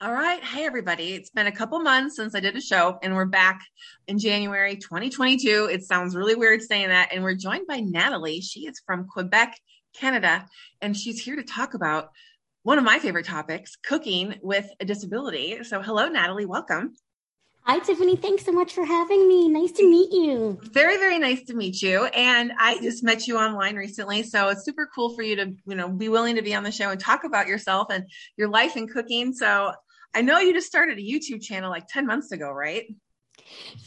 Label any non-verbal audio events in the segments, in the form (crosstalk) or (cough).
All right. Hey, everybody. It's been a couple months since I did a show, and we're back in January 2022. It sounds really weird saying that. And we're joined by Natalie. She is from Quebec, Canada, and she's here to talk about one of my favorite topics cooking with a disability. So, hello, Natalie. Welcome. Hi, Tiffany. Thanks so much for having me. Nice to meet you. Very, very nice to meet you. And I just met you online recently. So it's super cool for you to, you know, be willing to be on the show and talk about yourself and your life in cooking. So I know you just started a YouTube channel like 10 months ago, right?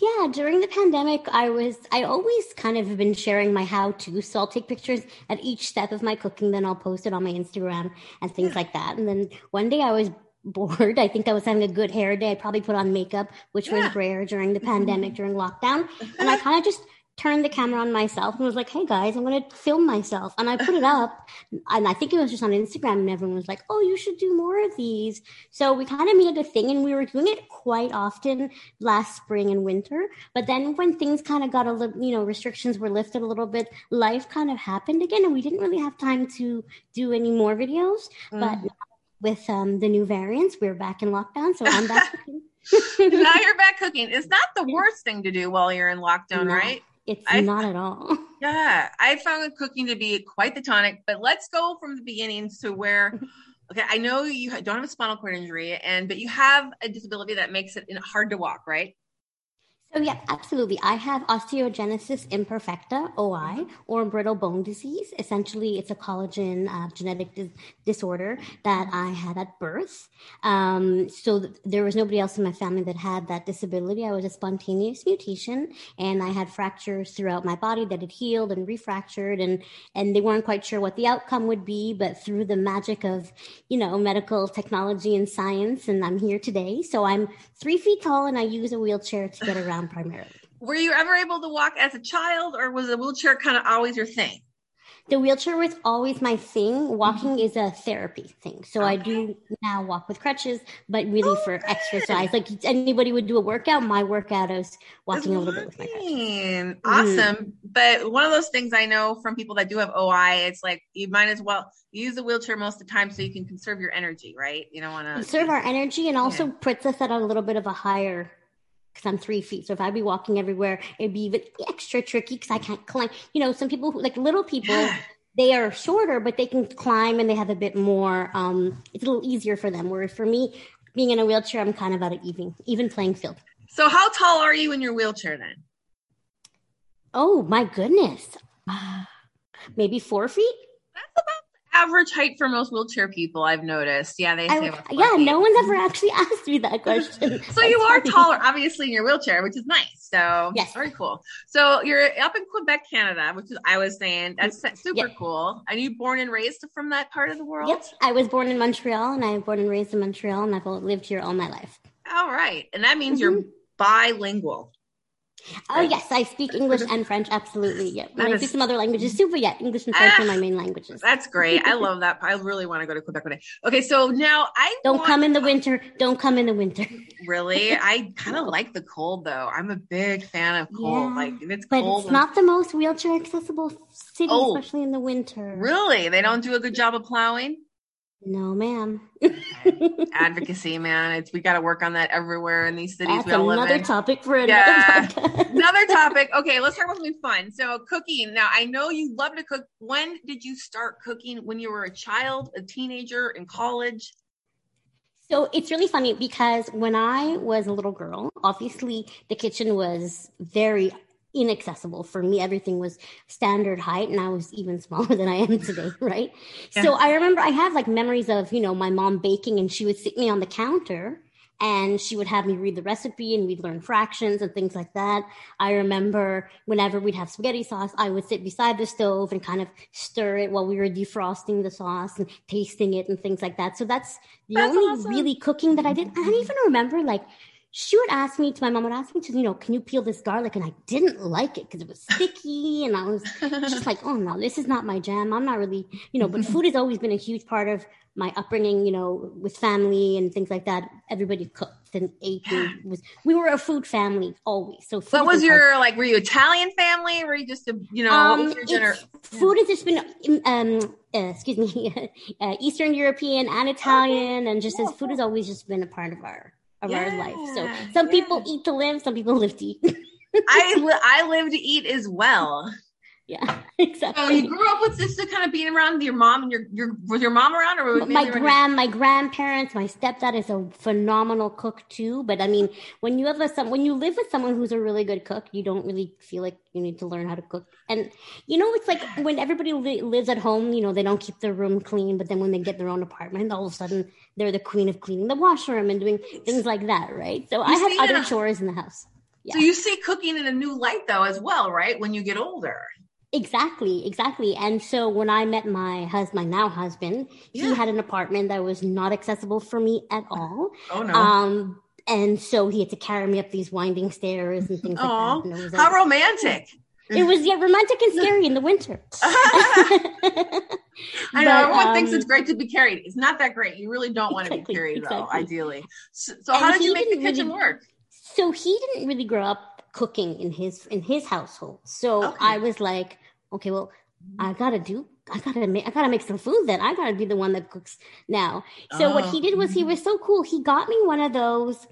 Yeah, during the pandemic, I was, I always kind of have been sharing my how to. So I'll take pictures at each step of my cooking, then I'll post it on my Instagram and things yeah. like that. And then one day I was (laughs) bored. I think I was having a good hair day. I probably put on makeup, which yeah. was rare during the mm-hmm. pandemic, during lockdown. And I (laughs) kind of just turned the camera on myself and was like, hey guys, I'm going to film myself. And I put it up. And I think it was just on Instagram. And everyone was like, oh, you should do more of these. So we kind of made it a thing. And we were doing it quite often last spring and winter. But then when things kind of got a little, you know, restrictions were lifted a little bit, life kind of happened again. And we didn't really have time to do any more videos. Mm. But with um, the new variants. We're back in lockdown, so I'm back (laughs) (laughs) now you're back cooking. It's not the worst thing to do while you're in lockdown, no, right? It's I, not at all. (laughs) Yeah, I found cooking to be quite the tonic. But let's go from the beginning to where. Okay, I know you don't have a spinal cord injury, and but you have a disability that makes it hard to walk, right? So yeah, absolutely. I have osteogenesis imperfecta (OI) or brittle bone disease. Essentially, it's a collagen uh, genetic dis- disorder that I had at birth. Um, so th- there was nobody else in my family that had that disability. I was a spontaneous mutation, and I had fractures throughout my body that had healed and refractured, and and they weren't quite sure what the outcome would be. But through the magic of you know medical technology and science, and I'm here today. So I'm three feet tall, and I use a wheelchair to get around primarily. Were you ever able to walk as a child, or was a wheelchair kind of always your thing? The wheelchair was always my thing. Walking mm-hmm. is a therapy thing. So okay. I do now walk with crutches, but really for exercise. Like anybody would do a workout, my workout is walking a little bit with my crutches. Awesome. Mm-hmm. But one of those things I know from people that do have OI, it's like you might as well use a wheelchair most of the time so you can conserve your energy, right? You don't want to conserve our energy and also yeah. puts us at a little bit of a higher because I'm three feet. So if I'd be walking everywhere, it'd be even extra tricky because I can't climb. You know, some people who, like little people, they are shorter, but they can climb and they have a bit more. Um, it's a little easier for them. Whereas for me, being in a wheelchair, I'm kind of at an even even playing field. So how tall are you in your wheelchair then? Oh my goodness, (sighs) maybe four feet. That's about average height for most wheelchair people. I've noticed. Yeah, they say. I, yeah, no one's ever actually (laughs) asked me that question. (laughs) so you are taller, obviously, in your wheelchair, which is nice. So yes, very cool. So you're up in Quebec, Canada, which is I was saying that's super yep. cool. Are you born and raised from that part of the world? Yep, I was born in Montreal, and I was born and raised in Montreal, and I've lived here all my life. All right, and that means mm-hmm. you're bilingual. Oh yes, I speak English and French. Absolutely, yeah. I speak some other languages too, but yeah, English and French are my ah, main languages. That's great. I love that. I really want to go to Quebec one day. Okay, so now I (laughs) don't want... come in the winter. Don't come in the winter. (laughs) really, I kind of like the cold though. I'm a big fan of cold. Yeah, like it's but it's not the most wheelchair accessible city, oh, especially in the winter. Really, they don't do a good job of plowing. No, ma'am. (laughs) Advocacy, man. It's we got to work on that everywhere in these cities. That's we all another topic for another yeah. another (laughs) topic. Okay, let's talk about something fun. So, cooking. Now, I know you love to cook. When did you start cooking? When you were a child, a teenager, in college? So it's really funny because when I was a little girl, obviously the kitchen was very inaccessible. For me everything was standard height and i was even (laughs) smaller than i am today (laughs) right? Yeah. so i remember i have like memories of you know my mom baking and she would sit me on the counter and she would have me read the recipe and we'd learn fractions and things like that. I remember whenever we'd have spaghetti sauce i would sit beside the stove and kind of stir it while we were defrosting the sauce and tasting it and things like that. So that's the that's only awesome. really cooking that i did. I don't even remember like she would ask me to my mom would ask me to you know can you peel this garlic? And i didn't like it because it was sticky and i was just (laughs) like oh no this is not my jam. I'm not really you know but (laughs) food has always been a huge part of my upbringing you know with family and things like that. Everybody cooked and ate and (gasps) was we were a food family always. So what was your like were you italian family? Were you just a you know um, your gener- food has just been um uh, excuse me (laughs) uh, eastern european and italian and just as food has always just been a part of our of yeah, our life. So some yeah. people eat to live, some people live to eat. I (laughs) li- I live to eat as well. Yeah, (laughs) exactly. So you grew up with this kind of being around your mom and your your was your mom around or my grand my grandparents, my stepdad is a phenomenal cook too. But I mean, when you have a some when you live with someone who's a really good cook, you don't really feel like you need to learn how to cook. And you know, it's like when everybody li- lives at home, you know, they don't keep their room clean, but then when they get their own apartment, all of a sudden they're the queen of cleaning the washroom and doing things like that, right? So you I have other a- chores in the house. Yeah. So you see cooking in a new light though as well, right? When you get older. Exactly, exactly. And so when I met my husband, my now husband, yeah. he had an apartment that was not accessible for me at all. Oh no. Um, and so he had to carry me up these winding stairs and things Aww, like that. And How romantic. (laughs) It was yeah, romantic and scary in the winter. (laughs) I know (laughs) but, everyone um, thinks it's great to be carried. It's not that great. You really don't want to be carried exactly. though, ideally. So, so how did you make the kitchen really, work? So he didn't really grow up cooking in his in his household. So okay. I was like, okay, well, I gotta do. I gotta make. I gotta make some food. Then I gotta be the one that cooks now. So oh. what he did was he was so cool. He got me one of those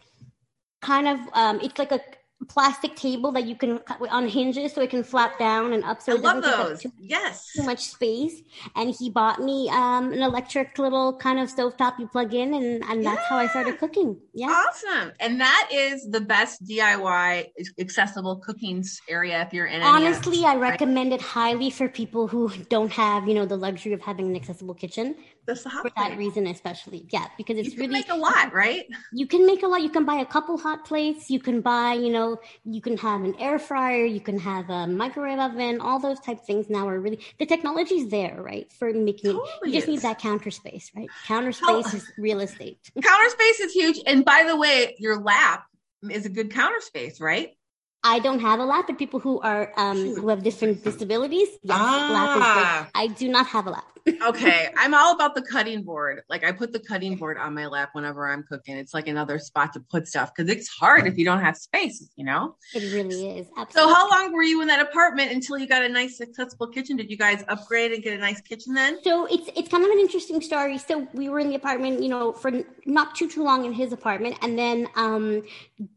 kind of. um It's like a plastic table that you can on hinges so it can flap down and up so I it doesn't take up too, yes. too much space. And he bought me um, an electric little kind of stovetop you plug in and, and that's yeah. how I started cooking. Yeah. Awesome. And that is the best DIY accessible cooking area if you're in honestly I recommend it highly for people who don't have you know the luxury of having an accessible kitchen that's the hot for that reason especially yeah because it's really make a lot right you can make a lot you can buy a couple hot plates you can buy you know you can have an air fryer you can have a microwave oven all those type things now are really the technology's there right for making totally it you just is. need that counter space right counter space oh. is real estate (laughs) counter space is huge and by the way your lap is a good counter space right I don't have a lap, but people who are um, who have different disabilities, yes, ah. lap is good. Ah. I do not have a lap okay, (laughs) I'm all about the cutting board. Like I put the cutting board on my lap whenever I'm cooking. It's like another spot to put stuff because it's hard if you don't have space, you know? It really is. Absolutely. So how long were you in that apartment until you got a nice accessible kitchen? Did you guys upgrade and get a nice kitchen then? So it's it's kind of an interesting story. So we were in the apartment, you know, for not too too long in his apartment, and then um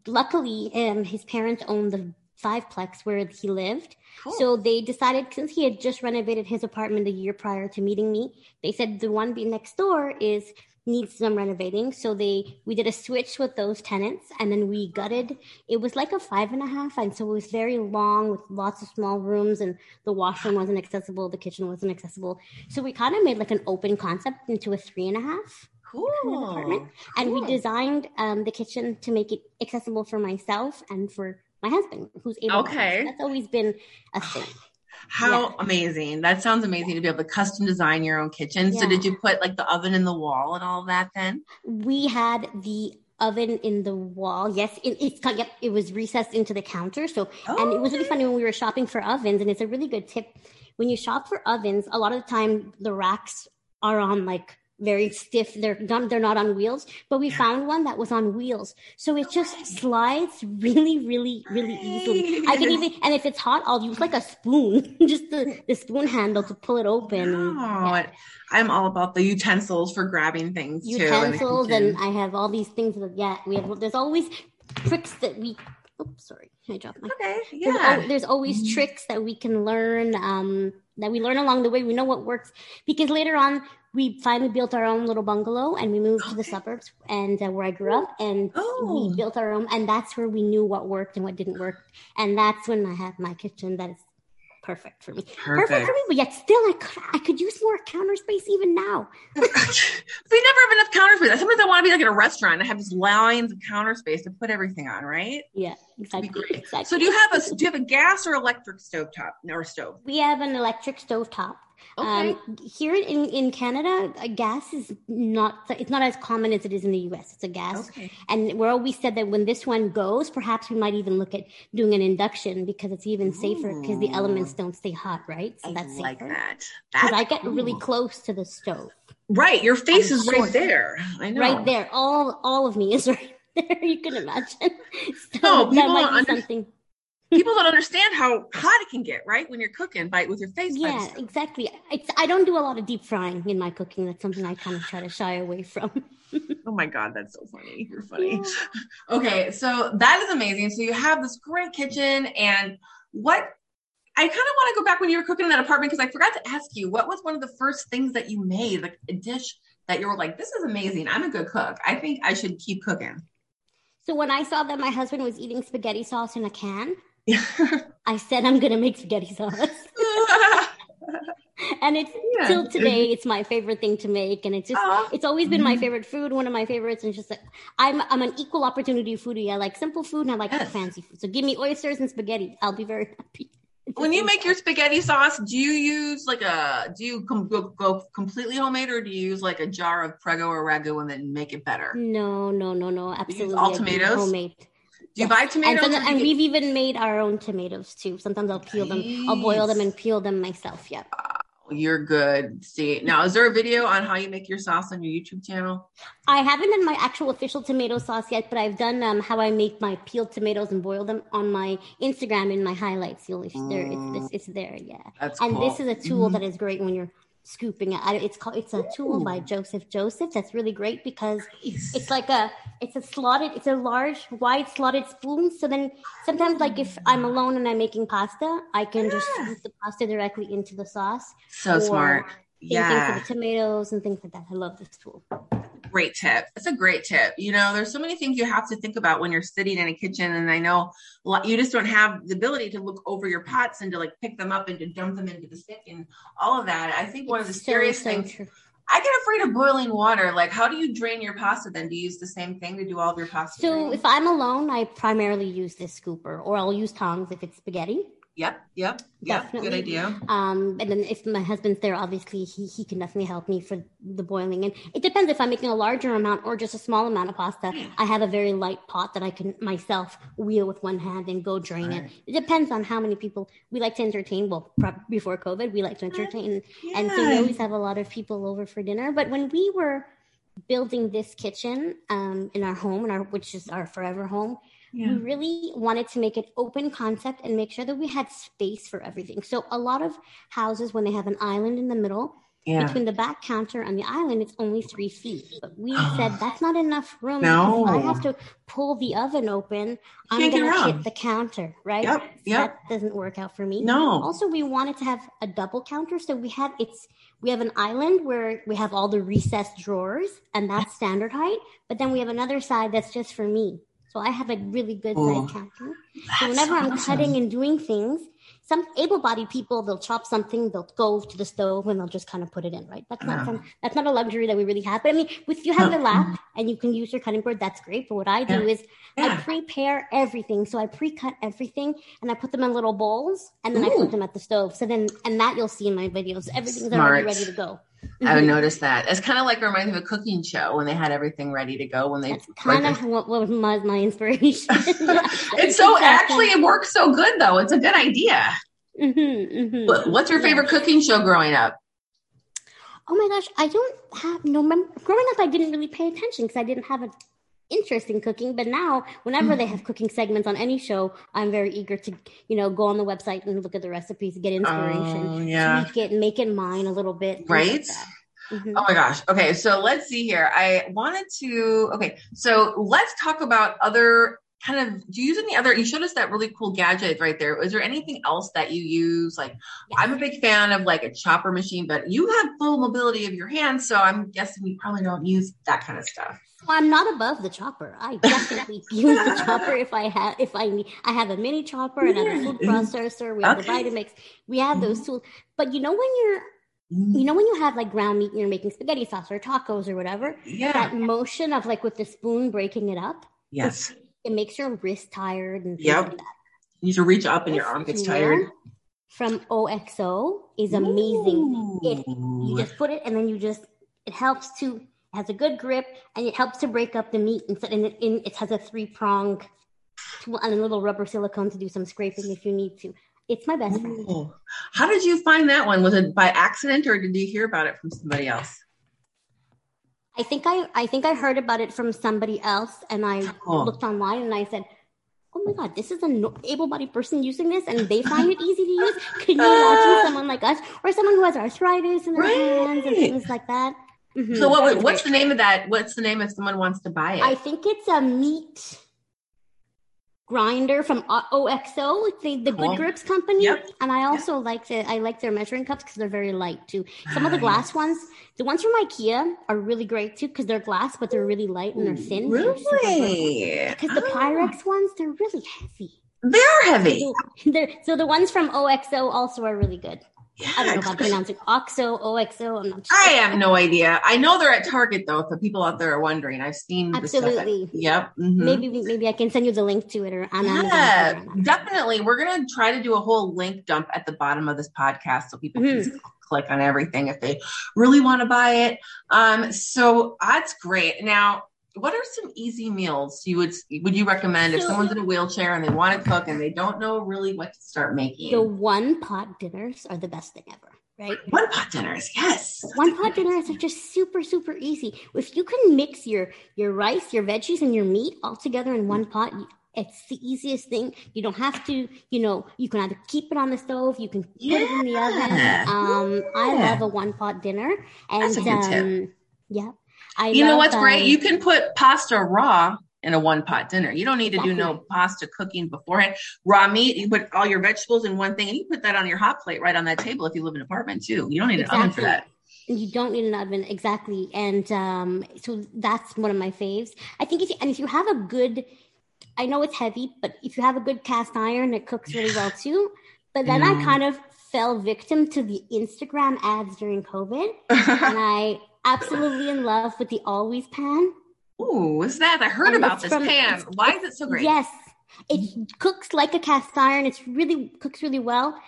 luckily um his parents owned the fiveplex where he lived. Cool. So they decided since he had just renovated his apartment a year prior to meeting me, they said the one being next door is needs some renovating. So they we did a switch with those tenants and then we gutted. It was like a five and a half, and so it was very long with lots of small rooms and the washroom wasn't accessible, the kitchen wasn't accessible. So we kind of made like an open concept into a three and a half. Cool. Apartment. And cool. we designed um, the kitchen to make it accessible for myself and for my husband who's able okay that's always been a thing (sighs) how yeah. amazing that sounds amazing yeah. to be able to custom design your own kitchen yeah. so did you put like the oven in the wall and all of that then we had the oven in the wall. Yes, it, it's yep, it was recessed into the counter. So, oh, and it was really oh. funny when we were shopping for ovens. And it's a really good tip when you shop for ovens. A lot of the time, the racks are on like very stiff. They're not, they're not on wheels, but we yeah. found one that was on wheels. So it just slides really, really, really easily. I can even, and if it's hot, I'll use like a spoon, (laughs) just the, the spoon handle to pull it open. Oh, yeah. I'm all about the utensils for grabbing things utensils, too. and I have all these things that, yeah, we have, there's always tricks that we Oh, sorry, I dropped my. Okay, yeah. There's, there's always mm-hmm. tricks that we can learn. Um, that we learn along the way. We know what works because later on we finally built our own little bungalow and we moved okay. to the suburbs and uh, where I grew up and oh. we built our own and that's where we knew what worked and what didn't work and that's when I have my kitchen that is perfect for me. Perfect. perfect, for me, but yet still I could I could use more counter space even now. (laughs) we never have enough counter space. Sometimes I want to be like at a restaurant and have these lines of counter space to put everything on, right? Yeah, exactly. exactly. So do you have a do you have a gas or electric stove top or stove? We have an electric stove top. Okay. Um, here in, in Canada, a gas is not it's not as common as it is in the US. It's a gas, okay. and we're always said that when this one goes, perhaps we might even look at doing an induction because it's even safer because the elements don't stay hot, right? So I that's like safer. that. Because I get really close to the stove. Right, your face I'm is short. right there. I know. Right there, all all of me is (laughs) right there. (laughs) You can imagine. (laughs) So no, that might be under- something people don't understand how hot it can get, right? When you're cooking by with your face. Yeah, exactly. It's, I don't do a lot of deep frying in my cooking. That's something I kind of try to shy away from. (laughs) oh my god, that's so funny. You're funny. Yeah. Okay, so that is amazing. So you have this great kitchen, and what I kind of want to go back when you were cooking in that apartment because I forgot to ask you what was one of the first things that you made, like a dish that you were like, "This is amazing. I'm a good cook. I think I should keep cooking." So when I saw that my husband was eating spaghetti sauce in a can, (laughs) I said I'm gonna make spaghetti sauce. (laughs) and it's yeah. till today it's my favorite thing to make and it's just it's always been my mm-hmm. favorite food one of my favorites and just like i'm i'm an equal opportunity foodie i like simple food and i like yes. fancy food so give me oysters and spaghetti i'll be very happy when you make your spaghetti sauce do you use like a do you com- go, go, completely homemade or do you use like a jar of prego or ragu and then make it better no no no no absolutely all tomatoes homemade do you buy tomatoes? And, and we've even made our own tomatoes too. Sometimes I'll peel them. I'll boil them and peel them myself. Yeah. Ah, you're good. See, now is there a video on how you make your sauce on your YouTube channel? I haven't done my actual official tomato sauce yet, but I've done um, how I make my peeled tomatoes and boil them on my Instagram in my highlights. You'll there, it's, it's, it's there, yeah. That's and cool. this is a tool mm-hmm. that is great when you're scooping it. It's called it's a tool Ooh. by Joseph Joseph. That's really great because nice. it's like a it's a slotted it's a large wide slotted spoon. So then sometimes like if I'm alone and I'm making pasta, I can yeah. just scoop the pasta directly into the sauce. So smart. Yeah. for the tomatoes and things like that. I love this tool great tip. It's a great tip. You know, there's so many things you have to think about when you're sitting in a kitchen. And I know you just don't have the ability to look over your pots and to like pick them up and to dump them into the sink and all of that. I think one of the scariest so, things. True. I get afraid of boiling water. Like, how do you drain your pasta then? Do you use the same thing to do all of your pasta? So, if I'm alone, I primarily use this scooper or I'll use tongs if it's spaghetti. Yep, yep, yep. Definitely. Good idea. Um, and then if my husband's there, obviously he, he can definitely help me for the boiling. And it depends if I'm making a larger amount or just a small amount of pasta. I have a very light pot that I can myself wheel with one hand and go drain right. it. It depends on how many people we like to entertain. Well, before COVID, we like to entertain, yeah. and so we always have a lot of people over for dinner. But when we were building this kitchen um, in our home, in our which is our forever home yeah. we really wanted to make it open concept and make sure that we had space for everything. So a lot of houses, when they have an island in the middle, yeah. between the back counter and the island, it's only three feet. But we (gasps) said that's not enough room. No. I have to pull the oven open, I'm going to hit the counter, right? Yep. yep. That doesn't work out for me. No. Also, we wanted to have a double counter. So we have it's we have an island where we have all the recessed drawers and that's standard height. But then we have another side that's just for me. So I have a really good oh, side counter. So whenever I'm cutting and doing things, some able-bodied people they'll chop something, they'll go to the stove and they'll just kind of put it in, right? That's not some, that's not a luxury that we really have. But I mean, if you have the lap and you can use your cutting board, that's great. But what I do yeah. is yeah. I prepare everything. So I pre-cut everything and I put them in little bowls and then Ooh. I put them at the stove. So then and that you'll see in my videos. Everything's Smart. already ready to go. I would notice that. It's kind of like reminds me of a cooking show when they had everything ready to go when they That's kind of what, what was my, inspiration. (laughs) (laughs) it's so actually it works so good though. It's a good idea. Mm-hmm, mm-hmm. What's your favorite yeah. cooking show growing up? Oh my gosh, I don't have no. mem- Growing up, I didn't really pay attention because I didn't have a interest in cooking. But now, whenever they have cooking segments on any show, I'm very eager to, you know, go on the website and look at the recipes, get inspiration, oh, yeah, tweak it, make it mine a little bit, right? Mm-hmm. Oh my gosh. Okay, so let's see here. I wanted to. Okay, so let's talk about other kind of do you use any other you showed us that really cool gadget right there is there anything else that you use like i'm a big fan of like a chopper machine but you have full mobility of your hands so i'm guessing you probably don't use that kind of stuff well, I'm not above the chopper. I definitely (laughs) use the chopper if I have if I need. I have a mini chopper and a food processor. We have okay. the Vitamix. We have those mm-hmm. tools. But you know when you're mm-hmm. you know when you have like ground meat and you're making spaghetti sauce or tacos or whatever yeah that motion of like with the spoon breaking it up yes it makes your wrist tired and yep like you need to reach up and your arm gets tired from OXO is amazing. It you just put it and then you just it helps to has a good grip and it helps to break up the meat and, and it, in, it has a three prong tool and a little rubber silicone to do some scraping if you need to. It's my best friend. Ooh. How did you find that one? Was it by accident or did you hear about it from somebody else? I think I I think I heard about it from somebody else and I Cool. looked online and I said, "Oh my god, this is an able-bodied person using this and they find it easy to use." Can you imagine (laughs) someone like us or someone who has arthritis in their hands and things like that? Mhm. So what? What's the name of that? What's the name if someone wants to buy it? I think it's a meat grinder from OXO, the, the Cool. Good Grips company. Yep. And I also like the I like their measuring cups because they're very light too. Some of the glass ones, the ones from IKEA are really great too because they're glass but they're really light and they're thin. Really? Because the Oh, Pyrex ones, they're really heavy. They're heavy. So, they're, so the ones from OXO also are really good. I don't know how to Yeah. pronounce it. OXO, OXO, I'm not sure. I have no idea. I know they're at Target though. The people out there are wondering, I've seen the stuff at- Absolutely. yep. mhm. Maybe maybe I can send you the link to it or on Yeah, Amazon. definitely. We're gonna try to do a whole link dump at the bottom of this podcast so people can Mhm. just click on everything if they really want to buy it. Um, so that's great. Now, what are some easy meals you would would you recommend if someone's in a wheelchair and they want to cook and they don't know really what to start making? The one pot dinners are the best thing ever, right? One pot dinners, yes. One pot dinners are just super, super easy. If you can mix your your rice, your veggies, and your meat all together in one pot, it's the easiest thing. You don't have to, you know, you can either keep it on the stove, you can put it in the oven. Yeah. Um, I love a one pot dinner, and That's a good tip. um, yeah, I. You know what's great? um, You can put pasta raw in a one pot dinner. You don't need to do no pasta cooking beforehand. Raw meat, you put all your vegetables in one thing and you put that on your hot plate right on that table if you live in an apartment too. You don't need an oven for that. You don't need an oven exactly and um so that's one of my faves i think if you, and if you have a good i know it's heavy but if you have a good cast iron it cooks really well too but then i kind of fell victim to the instagram ads during covid (laughs) and i absolutely in love with the always pan Ooh, what's that? I heard And about this from- pan. Why is it so great? yes it cooks like a cast iron it's really cooks really well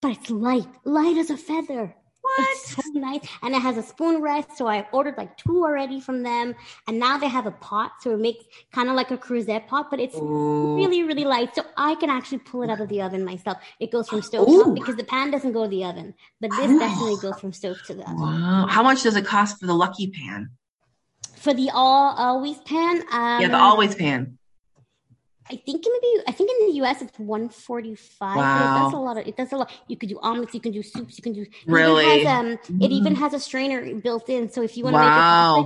but it's light light as a feather It's so nice. And it has a spoon rest. So I ordered like two already from them. And now they have a pot. So it makes kind of like a Creuset pot, but it's Ooh. really, really light. So I can actually pull it out of the oven myself. It goes from stove Ooh. top because the pan doesn't go to the oven. But this Oh. definitely goes from stove to the oven. Wow. How much does it cost for the lucky pan? For the all always pan, um, yeah, the always pan. I think maybe I think in the US it's one forty five. It Wow. does a lot of it does a lot. You could do omelets, you can do soups, you can do it Really? Even has, um, it even has a strainer built in, so if you want to Wow. make a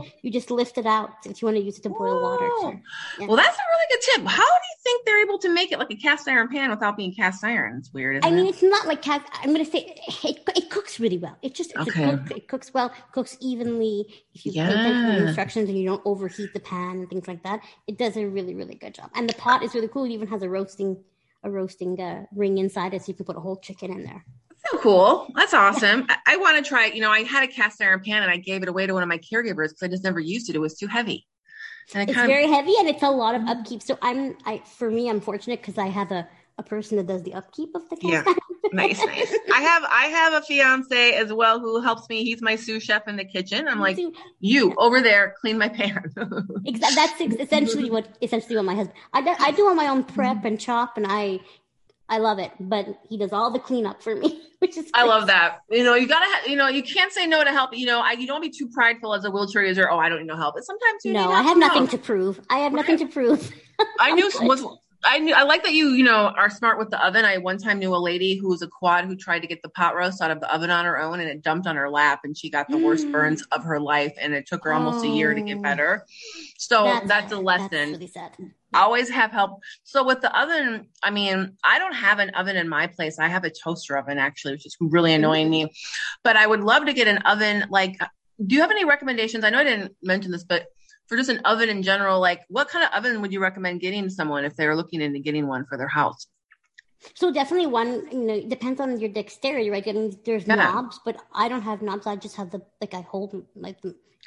pasta, you just lift it out if you want to use it to boil water. Wow. So, yeah. Well, that's a really good tip. How do you think they're able to make it like a cast iron pan without being cast iron? It's weird. Isn't I mean, it? it's not like cast. I'm gonna say it, it cooks really well. It just it's Okay. a cook, it cooks well, cooks evenly. If you pay attention to the instructions and you don't overheat the pan and things like that, it does a really really good job. And the pot is really cool. It even has a roasting a roasting uh, ring inside it, so you can put a whole chicken in there. So cool. That's awesome. I, I want to try it. You know, I had a cast iron pan and I gave it away to one of my caregivers because I just never used it. It was too heavy. And I It's very heavy and it's a lot of upkeep. So I'm I for me, I'm fortunate because I have a a person that does the upkeep of the cast Yeah. (laughs) nice, nice. I have I have a fiance as well who helps me. He's my sous chef in the kitchen. I'm like, So, you over there, clean my pan. (laughs) exa- that's essentially what essentially what my husband. I do, I do all my own prep and chop, and I I love it. But he does all the cleanup for me, (laughs) which is I love that. You know, you gotta, ha- you know, you can't say no to help. You know, I, you don't be too prideful as a wheelchair user. Oh, I don't need no help. But sometimes you No, I have too. nothing to prove. I have nothing to prove. I knew was I knew I like that you you know are smart with the oven. I one time knew a lady who was a quad who tried to get the pot roast out of the oven on her own and it dumped on her lap and she got the worst Mm. burns of her life and it took her almost a year to get Oh. better. So that's, a lesson. That's really sad. Always have help. So with the oven, I mean, I don't have an oven in my place. I have a toaster oven actually, which is really annoying me. But I would love to get an oven. Like, do you have any recommendations? I know I didn't mention this, but for just an oven in general, like what kind of oven would you recommend getting someone if they're looking into getting one for their house? So definitely one, you know, depends on your dexterity, right? I mean, there's Yeah. knobs, but I don't have knobs. I just have the like I hold like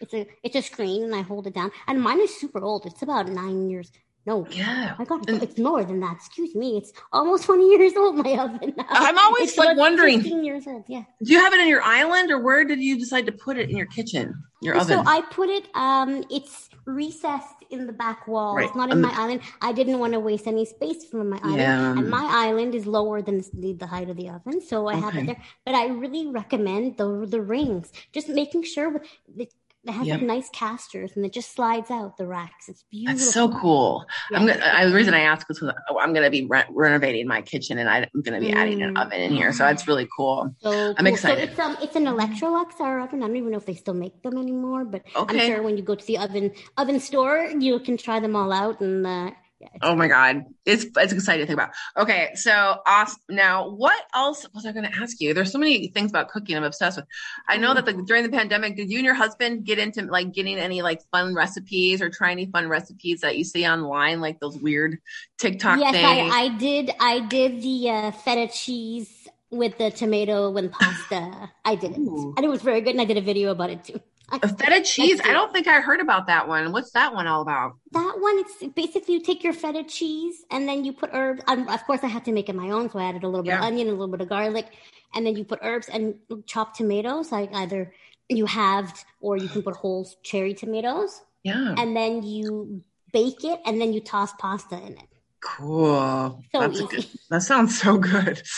it's a it's a screen and I hold it down. And mine is super old. It's about nine years No. Yeah. I got it's more than that. Excuse me. It's almost (laughs) 20 years old, my oven. Now. (laughs) I'm always It's like wondering, 15 years old, yeah. do you have it in your island or where did you decide to put it in your kitchen? Your oven? So I put it, um, it's recessed in the back wall. Right. It's not in Um, my island. I didn't want to waste any space from my island. Yeah. And my island is lower than the, the height of the oven. So I have it there. But I really recommend the, the rings. Just making sure with the, it has Yep. like nice casters and it just slides out the racks. It's beautiful. That's so cool. I'm gonna. I, the reason I asked was because I'm gonna be re- renovating my kitchen, and I'm gonna be adding an Mm. oven in here. So that's really cool. So I'm cool. excited. So it's um it's an Electrolux our oven. I don't even know if they still make them anymore, but I'm sure when you go to the oven oven store, you can try them all out and uh, yeah, Oh my god, it's it's exciting to think about. Okay, so awesome. Now, what else was I going to ask you? There's so many things about cooking I'm obsessed with. I know that the, during the pandemic, did you and your husband get into like getting any like fun recipes or try any fun recipes that you see online, like those weird TikTok yes, things? I, I did. I did the uh, feta cheese with the tomato and pasta. I did it, Ooh. and it was very good. And I did a video about it too. A feta cheese. I do don't think I heard about that one. What's that one all about? that one, it's basically you take your feta cheese and then you put herbs. Um, of course, I had to make it my own, so I added a little bit of onion, a little bit of garlic, and then you put herbs and chopped tomatoes. Like either you halved or you can put whole cherry tomatoes, Yeah, and then you bake it, and then you toss pasta in it. cool. So good- that sounds so good. (laughs)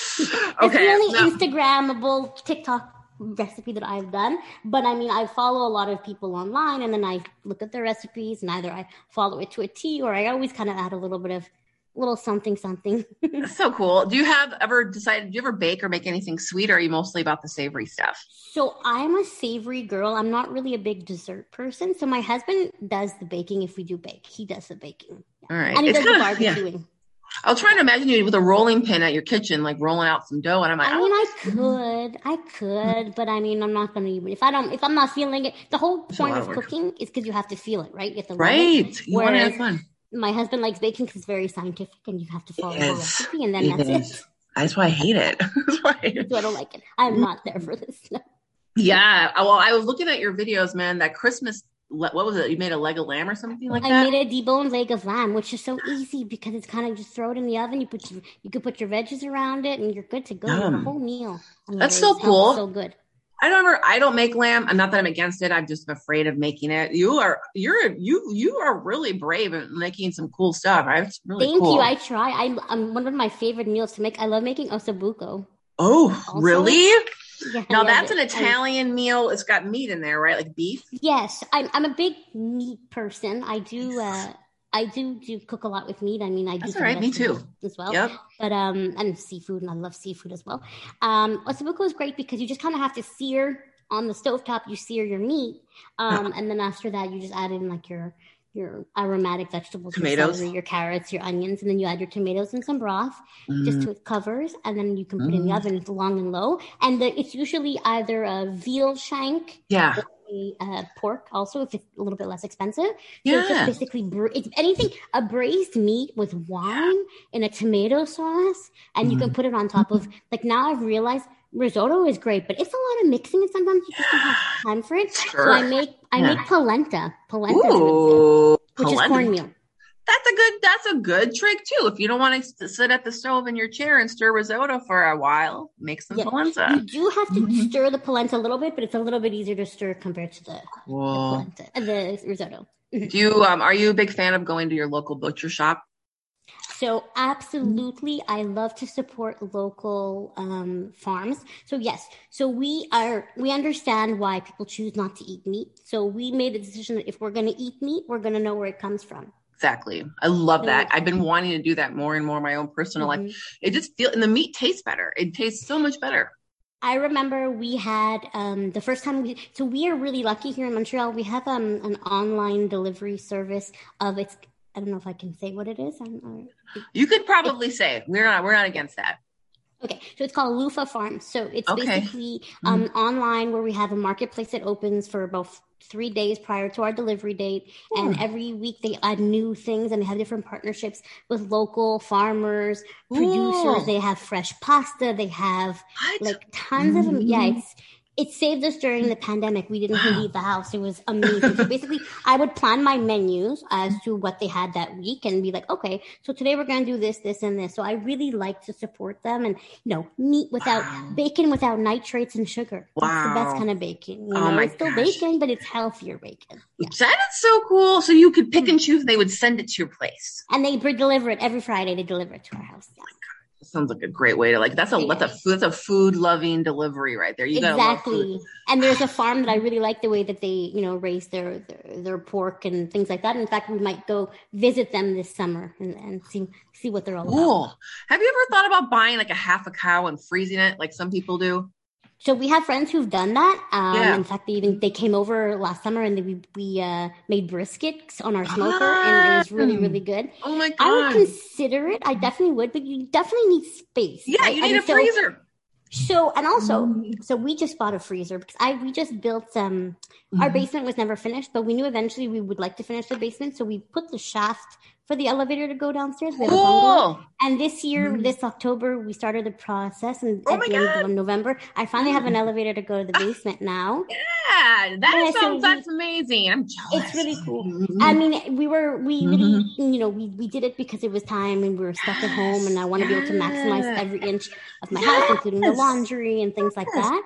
It's Okay, the only now- Instagrammable TikTok recipe that I've done. But I mean, I follow a lot of people online and then I look at their recipes and either I follow it to a T or I always kind of add a little bit of little something something. So cool. Do you have ever decided? Do you ever bake or make anything sweet, or are you mostly about the savory stuff? so I'm a savory girl. I'm not really a big dessert person. So my husband does the baking if we do bake. He does the baking. All right, And he it's does the barbecuing. of yeah. I was trying to imagine you with a rolling pin at your kitchen, like rolling out some dough, and I'm like, I mean, oh, I could, I could, but I mean, I'm not gonna even if I don't, if I'm not feeling it. The whole point of of cooking is because you have to feel it, right? You have to love it. right. You want to have fun. my husband likes baking because it's very scientific and you have to follow the recipe and then It that's is. it. (laughs) That's why I hate it. That's why. I. So I don't like it. I'm not there for this. No. Yeah. Well, I was looking at your videos, man. That Christmas, what was it? You made a leg of lamb or something like I that. made a deboned leg of lamb, which is so easy because it's kind of just throw it in the oven. You put your, you could put your veggies around it and you're good to go. A whole meal. I mean, That's so cool. So good. I don't ever, I don't make lamb. I'm not that I'm against it. I'm just afraid of making it. You are, you're, you, you are really brave at making some cool stuff. Right? Really Thank cool. you. I try. I, I'm one of my favorite meals to make. I love making ossobuco. oh, Also- really? Yeah, Now I that's an it. I- Italian meal. It's got meat in there, right? Like beef. Yes, I'm I'm a big meat person. I do uh I do do cook a lot with meat. I mean, I do That's all right, me too. as well. Yep. But um and seafood and I love seafood as well. Um ossobuco is great because you just kind of have to sear on the stovetop, you sear your meat. Um and then after that you just add in like your your aromatic vegetables, your Tomatoes. celery, your carrots, your onions, and then you add your tomatoes and some broth just Mm, to it covers, and then you can put it in the Mm. oven long and low. And the, it's usually either a veal shank yeah. a uh, pork also if it's a little bit less expensive. So it's just basically bra- it's anything a braised meat with wine and a tomato sauce, and you can Mhm. put it on top of like now I've realized risotto is great, but it's a lot of mixing and sometimes you just don't have (sighs) time for it. So I make I Yeah. make polenta, polenta, is really good, Ooh. which is cornmeal. That's a good. That's a good trick too. If you don't want to sit at the stove in your chair and stir risotto for a while, make some Yeah. polenta. You do have to Mhm. stir the polenta a little bit, but it's a little bit easier to stir compared to the, the polenta, uh, the risotto. Do you um are you a big fan of going to your local butcher shop? So absolutely, I love to support local um, farms. So yes, so we are we understand why people choose not to eat meat. So we made the decision that if we're going to eat meat, we're going to know where it comes from. Exactly. I love that. I've been wanting to do that more and more in my own personal life. Mhm. It just feel and the meat tastes better. It tastes so much better. I remember we had um, the first time we so we are really lucky here in Montreal. We have um, an online delivery service of it's. I don't know if I can say what it is. Uh, You could probably say we're not we're not against that. Okay, so it's called Lufa Farms. So it's Okay. Mm-hmm. basically um, online where we have a marketplace that opens for about three days prior to our delivery date, and Hmm. every week they add new things and they have different partnerships with local farmers, producers. Ooh. They have fresh pasta. They have What? like tons of them. Yeah, Mhm. it's it saved us during the pandemic. We didn't wow. leave the house. It was amazing. so (laughs) basically, I would plan my menus as to what they had that week and be like, okay, so today we're going to do this, this, and this. So I really like to support them and, you know, meat without wow. bacon, without nitrates and sugar. Wow. That's the best kind of bacon. You oh know, it's still gosh. bacon, but it's healthier bacon. Yeah. That is so cool. So you could pick and mm-hmm. choose. They would send it to your place. And they deliver it every Friday. They deliver it to our house. Yeah sounds like a great way to like that's a that's a food that's a food loving delivery right there. You exactly. And there's a (sighs) farm that I really like the way that they you know raise their, their, their pork and things like that. In fact, we might go visit them this summer and, and see see what they're all cool. about. Have you ever thought about buying like a half a cow and freezing it like some people do? So we have friends who've done that. Um, yeah. In fact, they even they came over last summer and they, we we uh, made briskets on our smoker, ah, and it was really really good. Oh my god! I would consider it. I definitely would, but you definitely need space. Yeah, right? you need and a so, freezer. So and also, mm. so we just bought a freezer because I we just built um mm-hmm. our basement was never finished, but we knew eventually we would like to finish the basement, so we put the shaft for the elevator to go downstairs. We cool. And this year, mm-hmm. this October, we started the process, and oh at the God. end of November, I finally have an mm. elevator to go to the basement now. Yeah, that yeah, sounds so that's amazing. I'm jealous. It's really cool. Mm-hmm. I mean, we were we really mm-hmm. you know we we did it because it was time and we were stuck at home, and I want to yes. be able to maximize every inch of my yes. house, including the laundry and things like that.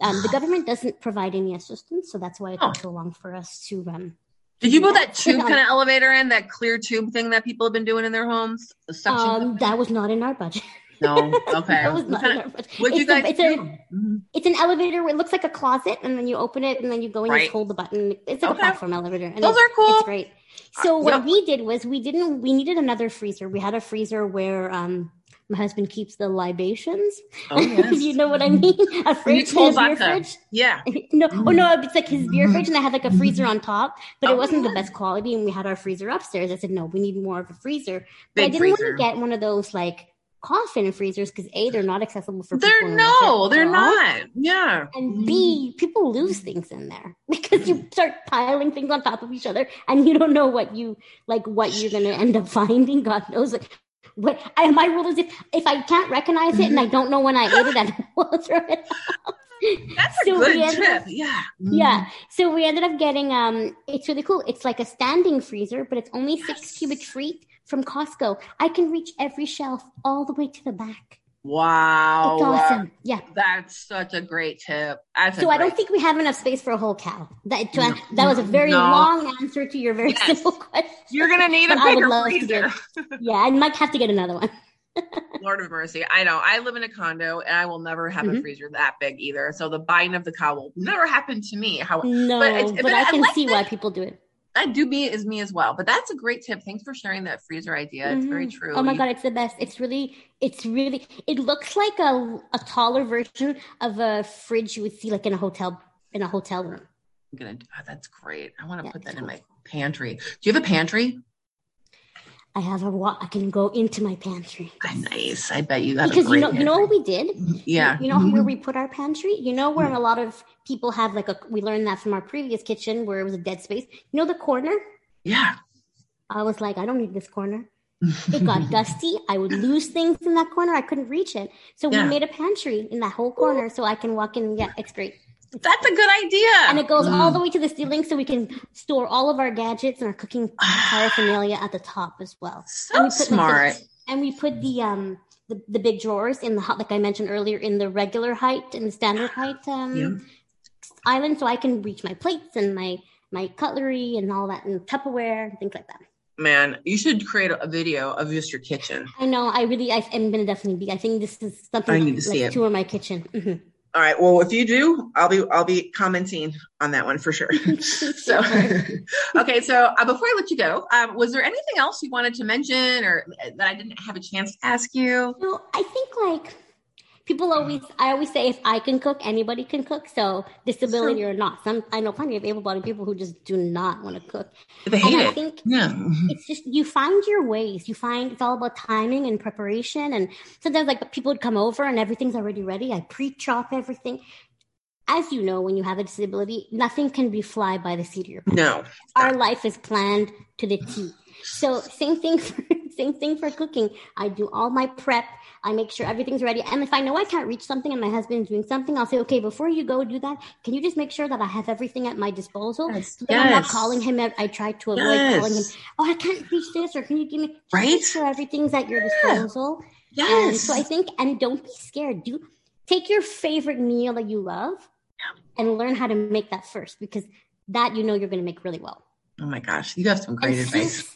Um, the government doesn't provide any assistance, so that's why it took oh. so long for us to um, did you put that tube kind of elevator in that clear tube thing that people have been doing in their homes? The suction. Um, that was not in our budget. No, (laughs) okay. that was not in our budget. What you guys a, it's do? A, mm-hmm. It's an elevator. Where it looks like a closet, and then you open it, and then you go and right. you hold the button. It's like okay. a platform elevator. And Those are cool. It's great. So uh, what yep. we did was we didn't. We needed another freezer. We had a freezer where um my husband keeps the libations. Oh, yes. (laughs) you know what I mm-hmm. mean? A fridge, a beer fridge. Yeah. (laughs) no, oh no, it's like his beer mm-hmm. fridge, and I had like a freezer on top, but oh, it wasn't yeah. the best quality, and we had our freezer upstairs. I said, no, we need more of a freezer. But Big I didn't freezer. want to get one of those like coffin freezers because a they're not accessible for they're no they're not yeah and b mm-hmm. people lose things in there (laughs) because you start piling things on top of each other and you don't know what you like what you're gonna end up finding god knows like what I, my rule is if if I can't recognize it and I don't know when I ate it, I (laughs) will throw it out. That's so a good tip. Up, yeah. Yeah. So we ended up getting um it's really cool. It's like a standing freezer, but it's only six cubic feet from Costco. I can reach every shelf all the way to the back. Wow. It's awesome. Yeah. That's such a great tip. That's so I don't think we have enough space for a whole cow. That, no. that was a very no. long answer to your very yes. simple (laughs) question. You're going to need a bigger freezer. (laughs) yeah, I might have to get another one. (laughs) Lord of mercy. I know. I live in a condo and I will never have mm-hmm. a freezer that big either. So the buying of the cow will never happen to me. How, no, but, but, but I can I like see why people do it. I do me is me as well. But that's a great tip. Thanks for sharing that freezer idea. Mm-hmm. It's very mm-hmm. true. Oh my god, it's the best. It's really, it's really. It looks like a a taller version of a fridge you would see like in a hotel in a hotel room. I'm gonna. Oh, that's great. I want to yeah, put that cool. in my pantry. Do you have a pantry? I have a wa- I can go into my pantry. Nice. I bet you got because you know pantry. you know what we did. Yeah. You, you know mm-hmm. where we put our pantry. You know where mm-hmm. a lot of people have like a. We learned that from our previous kitchen where it was a dead space. You know the corner. Yeah. I was like, I don't need this corner. (laughs) it got dusty. I would lose things in that corner. I couldn't reach it. So yeah. we made a pantry in that whole corner so I can walk in and get it's great. That's a good idea. And it goes mm. all the way to the ceiling so we can store all of our gadgets and our cooking (sighs) paraphernalia at the top as well. So and smart. Like the, and we put the um the, the big drawers in the hot like I mentioned earlier in the regular height and the standard (gasps) height um yeah. island so I can reach my plates and my my cutlery and all that and Tupperware and things like that. Man, you should create a video of just your kitchen. I know. I really, I, am gonna definitely be. I think this is something. I need to like, see it. Tour my kitchen. Mm-hmm. All right. Well, if you do, I'll be I'll be commenting on that one for sure. (laughs) (laughs) so, okay. So uh, before I let you go, um, was there anything else you wanted to mention or that I didn't have a chance to ask you? No, I think like people always i always say if i can cook anybody can cook. So disability or not some i know plenty of able-bodied people who just do not want to cook. They hate and i it. think yeah. (laughs) it's just you find your ways. You find it's all about timing and preparation. And sometimes like people would come over and everything's already ready. I pre-chop everything. As you know, when you have a disability, nothing can be fly by the seat of your pants. No. Our life is planned to the T. So same thing (laughs) for same thing for cooking. I do all my prep. I make sure everything's ready. And if I know I can't reach something and my husband's doing something, I'll say, okay, before you go do that, can you just make sure that I have everything at my disposal? Yes. So that I'm not calling him. I try to avoid Yes. calling him. Oh, I can't reach this, or can you give me? Right? Make sure everything's at your disposal. And Yes. so I think, and don't be scared. Do take your favorite meal that you love and learn how to make that first because that you know you're going to make really well. oh my gosh, you have some great And advice. soup,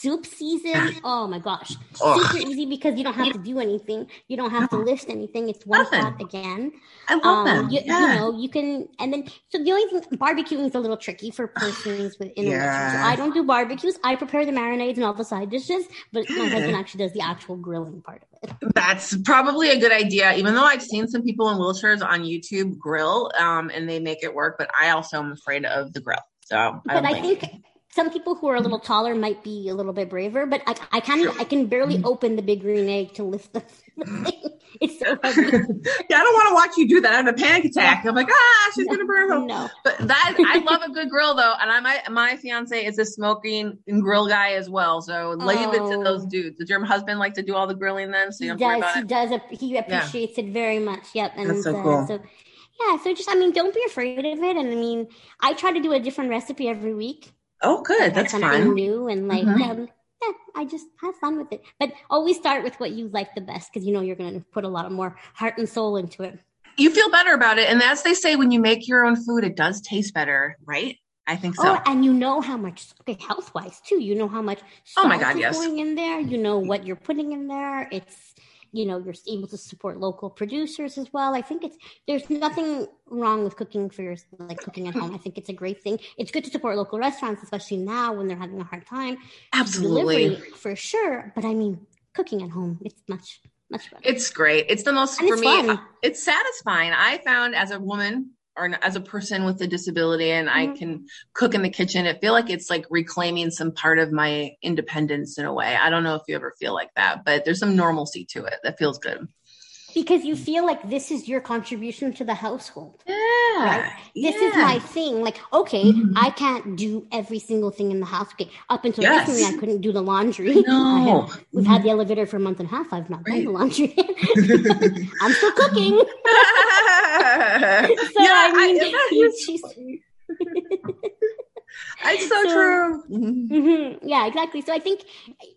soup season, oh my gosh. Oh. Super easy because you don't have to do anything. You don't have to No. lift anything. It's one pot again. I love Um, them. you, yeah. you know, you can, and then, so the only thing, barbecuing is a little tricky for persons with in a relationship. So Yeah. I don't do barbecues. I prepare the marinades and all the side dishes, but my husband actually does the actual grilling part of it. That's probably a good idea, even though I've seen some people in wheelchairs on YouTube grill um, and they make it work, but I also am afraid of the grill. So I But I think some people who are a little taller might be a little bit braver, but I, I can't, Sure. I can barely open the big green egg to lift the, the (laughs) thing. It's so (laughs) heavy. yeah, I don't want to watch you do that. I have a panic attack. I'm like, ah, she's gonna burn her. No. But that I love a good grill though, and I my my fiance is a smoking and grill guy as well. So leave it to Oh. those dudes. Does your husband like to do all the grilling then? So He you don't have to worry does. about He it. does. ap- He appreciates it very much. Yep. And That's so uh, cool. so, yeah. So just, I mean, don't be afraid of it. And I mean, I try to do a different recipe every week. Oh, good. That's fun. new and like, Mhm. um, yeah, I just have fun with it. But always start with what you like the best because you know you're going to put a lot of more heart and soul into it. You feel better about it, and as they say, when you make your own food, it does taste better, right? I think so. Oh, and you know how much okay, health wise too. You know how much Oh my God, yes. going in there. You know what you're putting in there. It's you know you're able to support local producers as well. I think it's there's nothing wrong with cooking for your like cooking at home. I think it's a great thing. It's good to support local restaurants, especially now when they're having a hard time. Absolutely. Delivery for sure, but I mean cooking at home, it's much much better. It's great. It's the most And for it's me. fun. It's satisfying. I found as a woman or as a person with a disability, and I Mhm. can cook in the kitchen. I feel like it's like reclaiming some part of my independence in a way. I don't know if you ever feel like that, but there's some normalcy to it that feels good. because you feel like this is your contribution to the household. Yeah. Right? This is my thing. Like, okay, Mhm. I can't do every single thing in the house. Okay, up until Yes. recently, I couldn't do the laundry. No. (laughs) Have- we've had the elevator for a month and a half. I've not done the laundry. (laughs) (laughs) I'm still cooking. (laughs) yeah, I mean, you- she's- (laughs) it's so, So- true. Mhm. Mhm. Yeah, exactly. So I think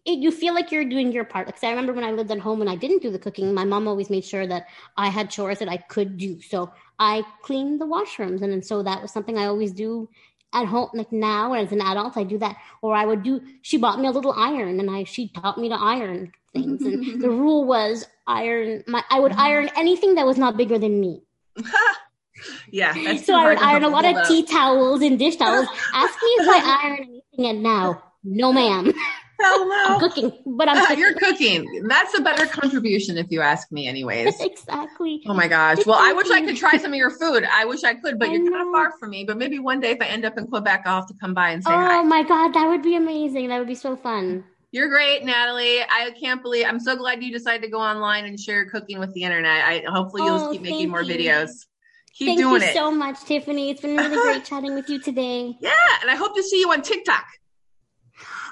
it, you feel like you're doing your part. Because I remember when I lived at home and I didn't do the cooking, my mom always made sure that I had chores that I could do. So I cleaned the washrooms, and then so that was something I always do at home. Like now, as an adult, I do that. Or I would do. She bought me a little iron, and I she taught me to iron things. And the rule was iron. My I would iron anything that was not bigger than me. (laughs) yeah, (laughs) So I would iron a lot of tea towels and dish towels. Ask me if I (laughs) iron anything, and now, no, ma'am. Hell I'm no. cooking, but I'm cooking. You're cooking. That's a better contribution if you ask me, anyways. exactly. Oh my gosh. Well, I wish I could try some of your food. I wish I could, but I you're kind of far from me. But maybe one day if I end up in Quebec, I'll have to come by and say Oh hi. my god, that would be amazing. That would be so fun. You're great, Natalie. I can't believe I'm so glad you decided to go online and share your cooking with the internet. I hopefully you'll Oh, keep making more you. videos. Keep Thank doing you it. so much, Tiffany. It's been really great (laughs) chatting with you today. yeah, and I hope to see you on TikTok.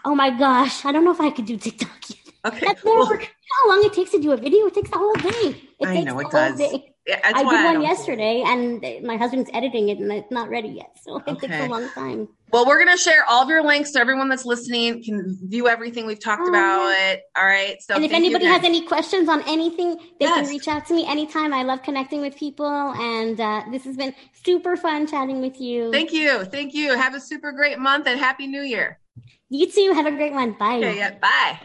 Oh my gosh, I don't know if I could do TikTok yet. Okay. That's more Well, work. How long it takes to do a video? It takes the whole day. It I takes know it does. day. Yeah, I did one don't- yesterday, and my husband's editing it, and it's not ready yet, so (laughs) it takes Okay. a long time. Well, we're going to share all of your links so everyone that's listening can view everything we've talked Oh, about. It. All right. So and if anybody has any questions on anything, they Yes. can reach out to me anytime. I love connecting with people, and uh, this has been super fun chatting with you. Thank you. Thank you. Have a super great month and happy new year. you too. Have a great one. Bye. Okay, yeah. Bye.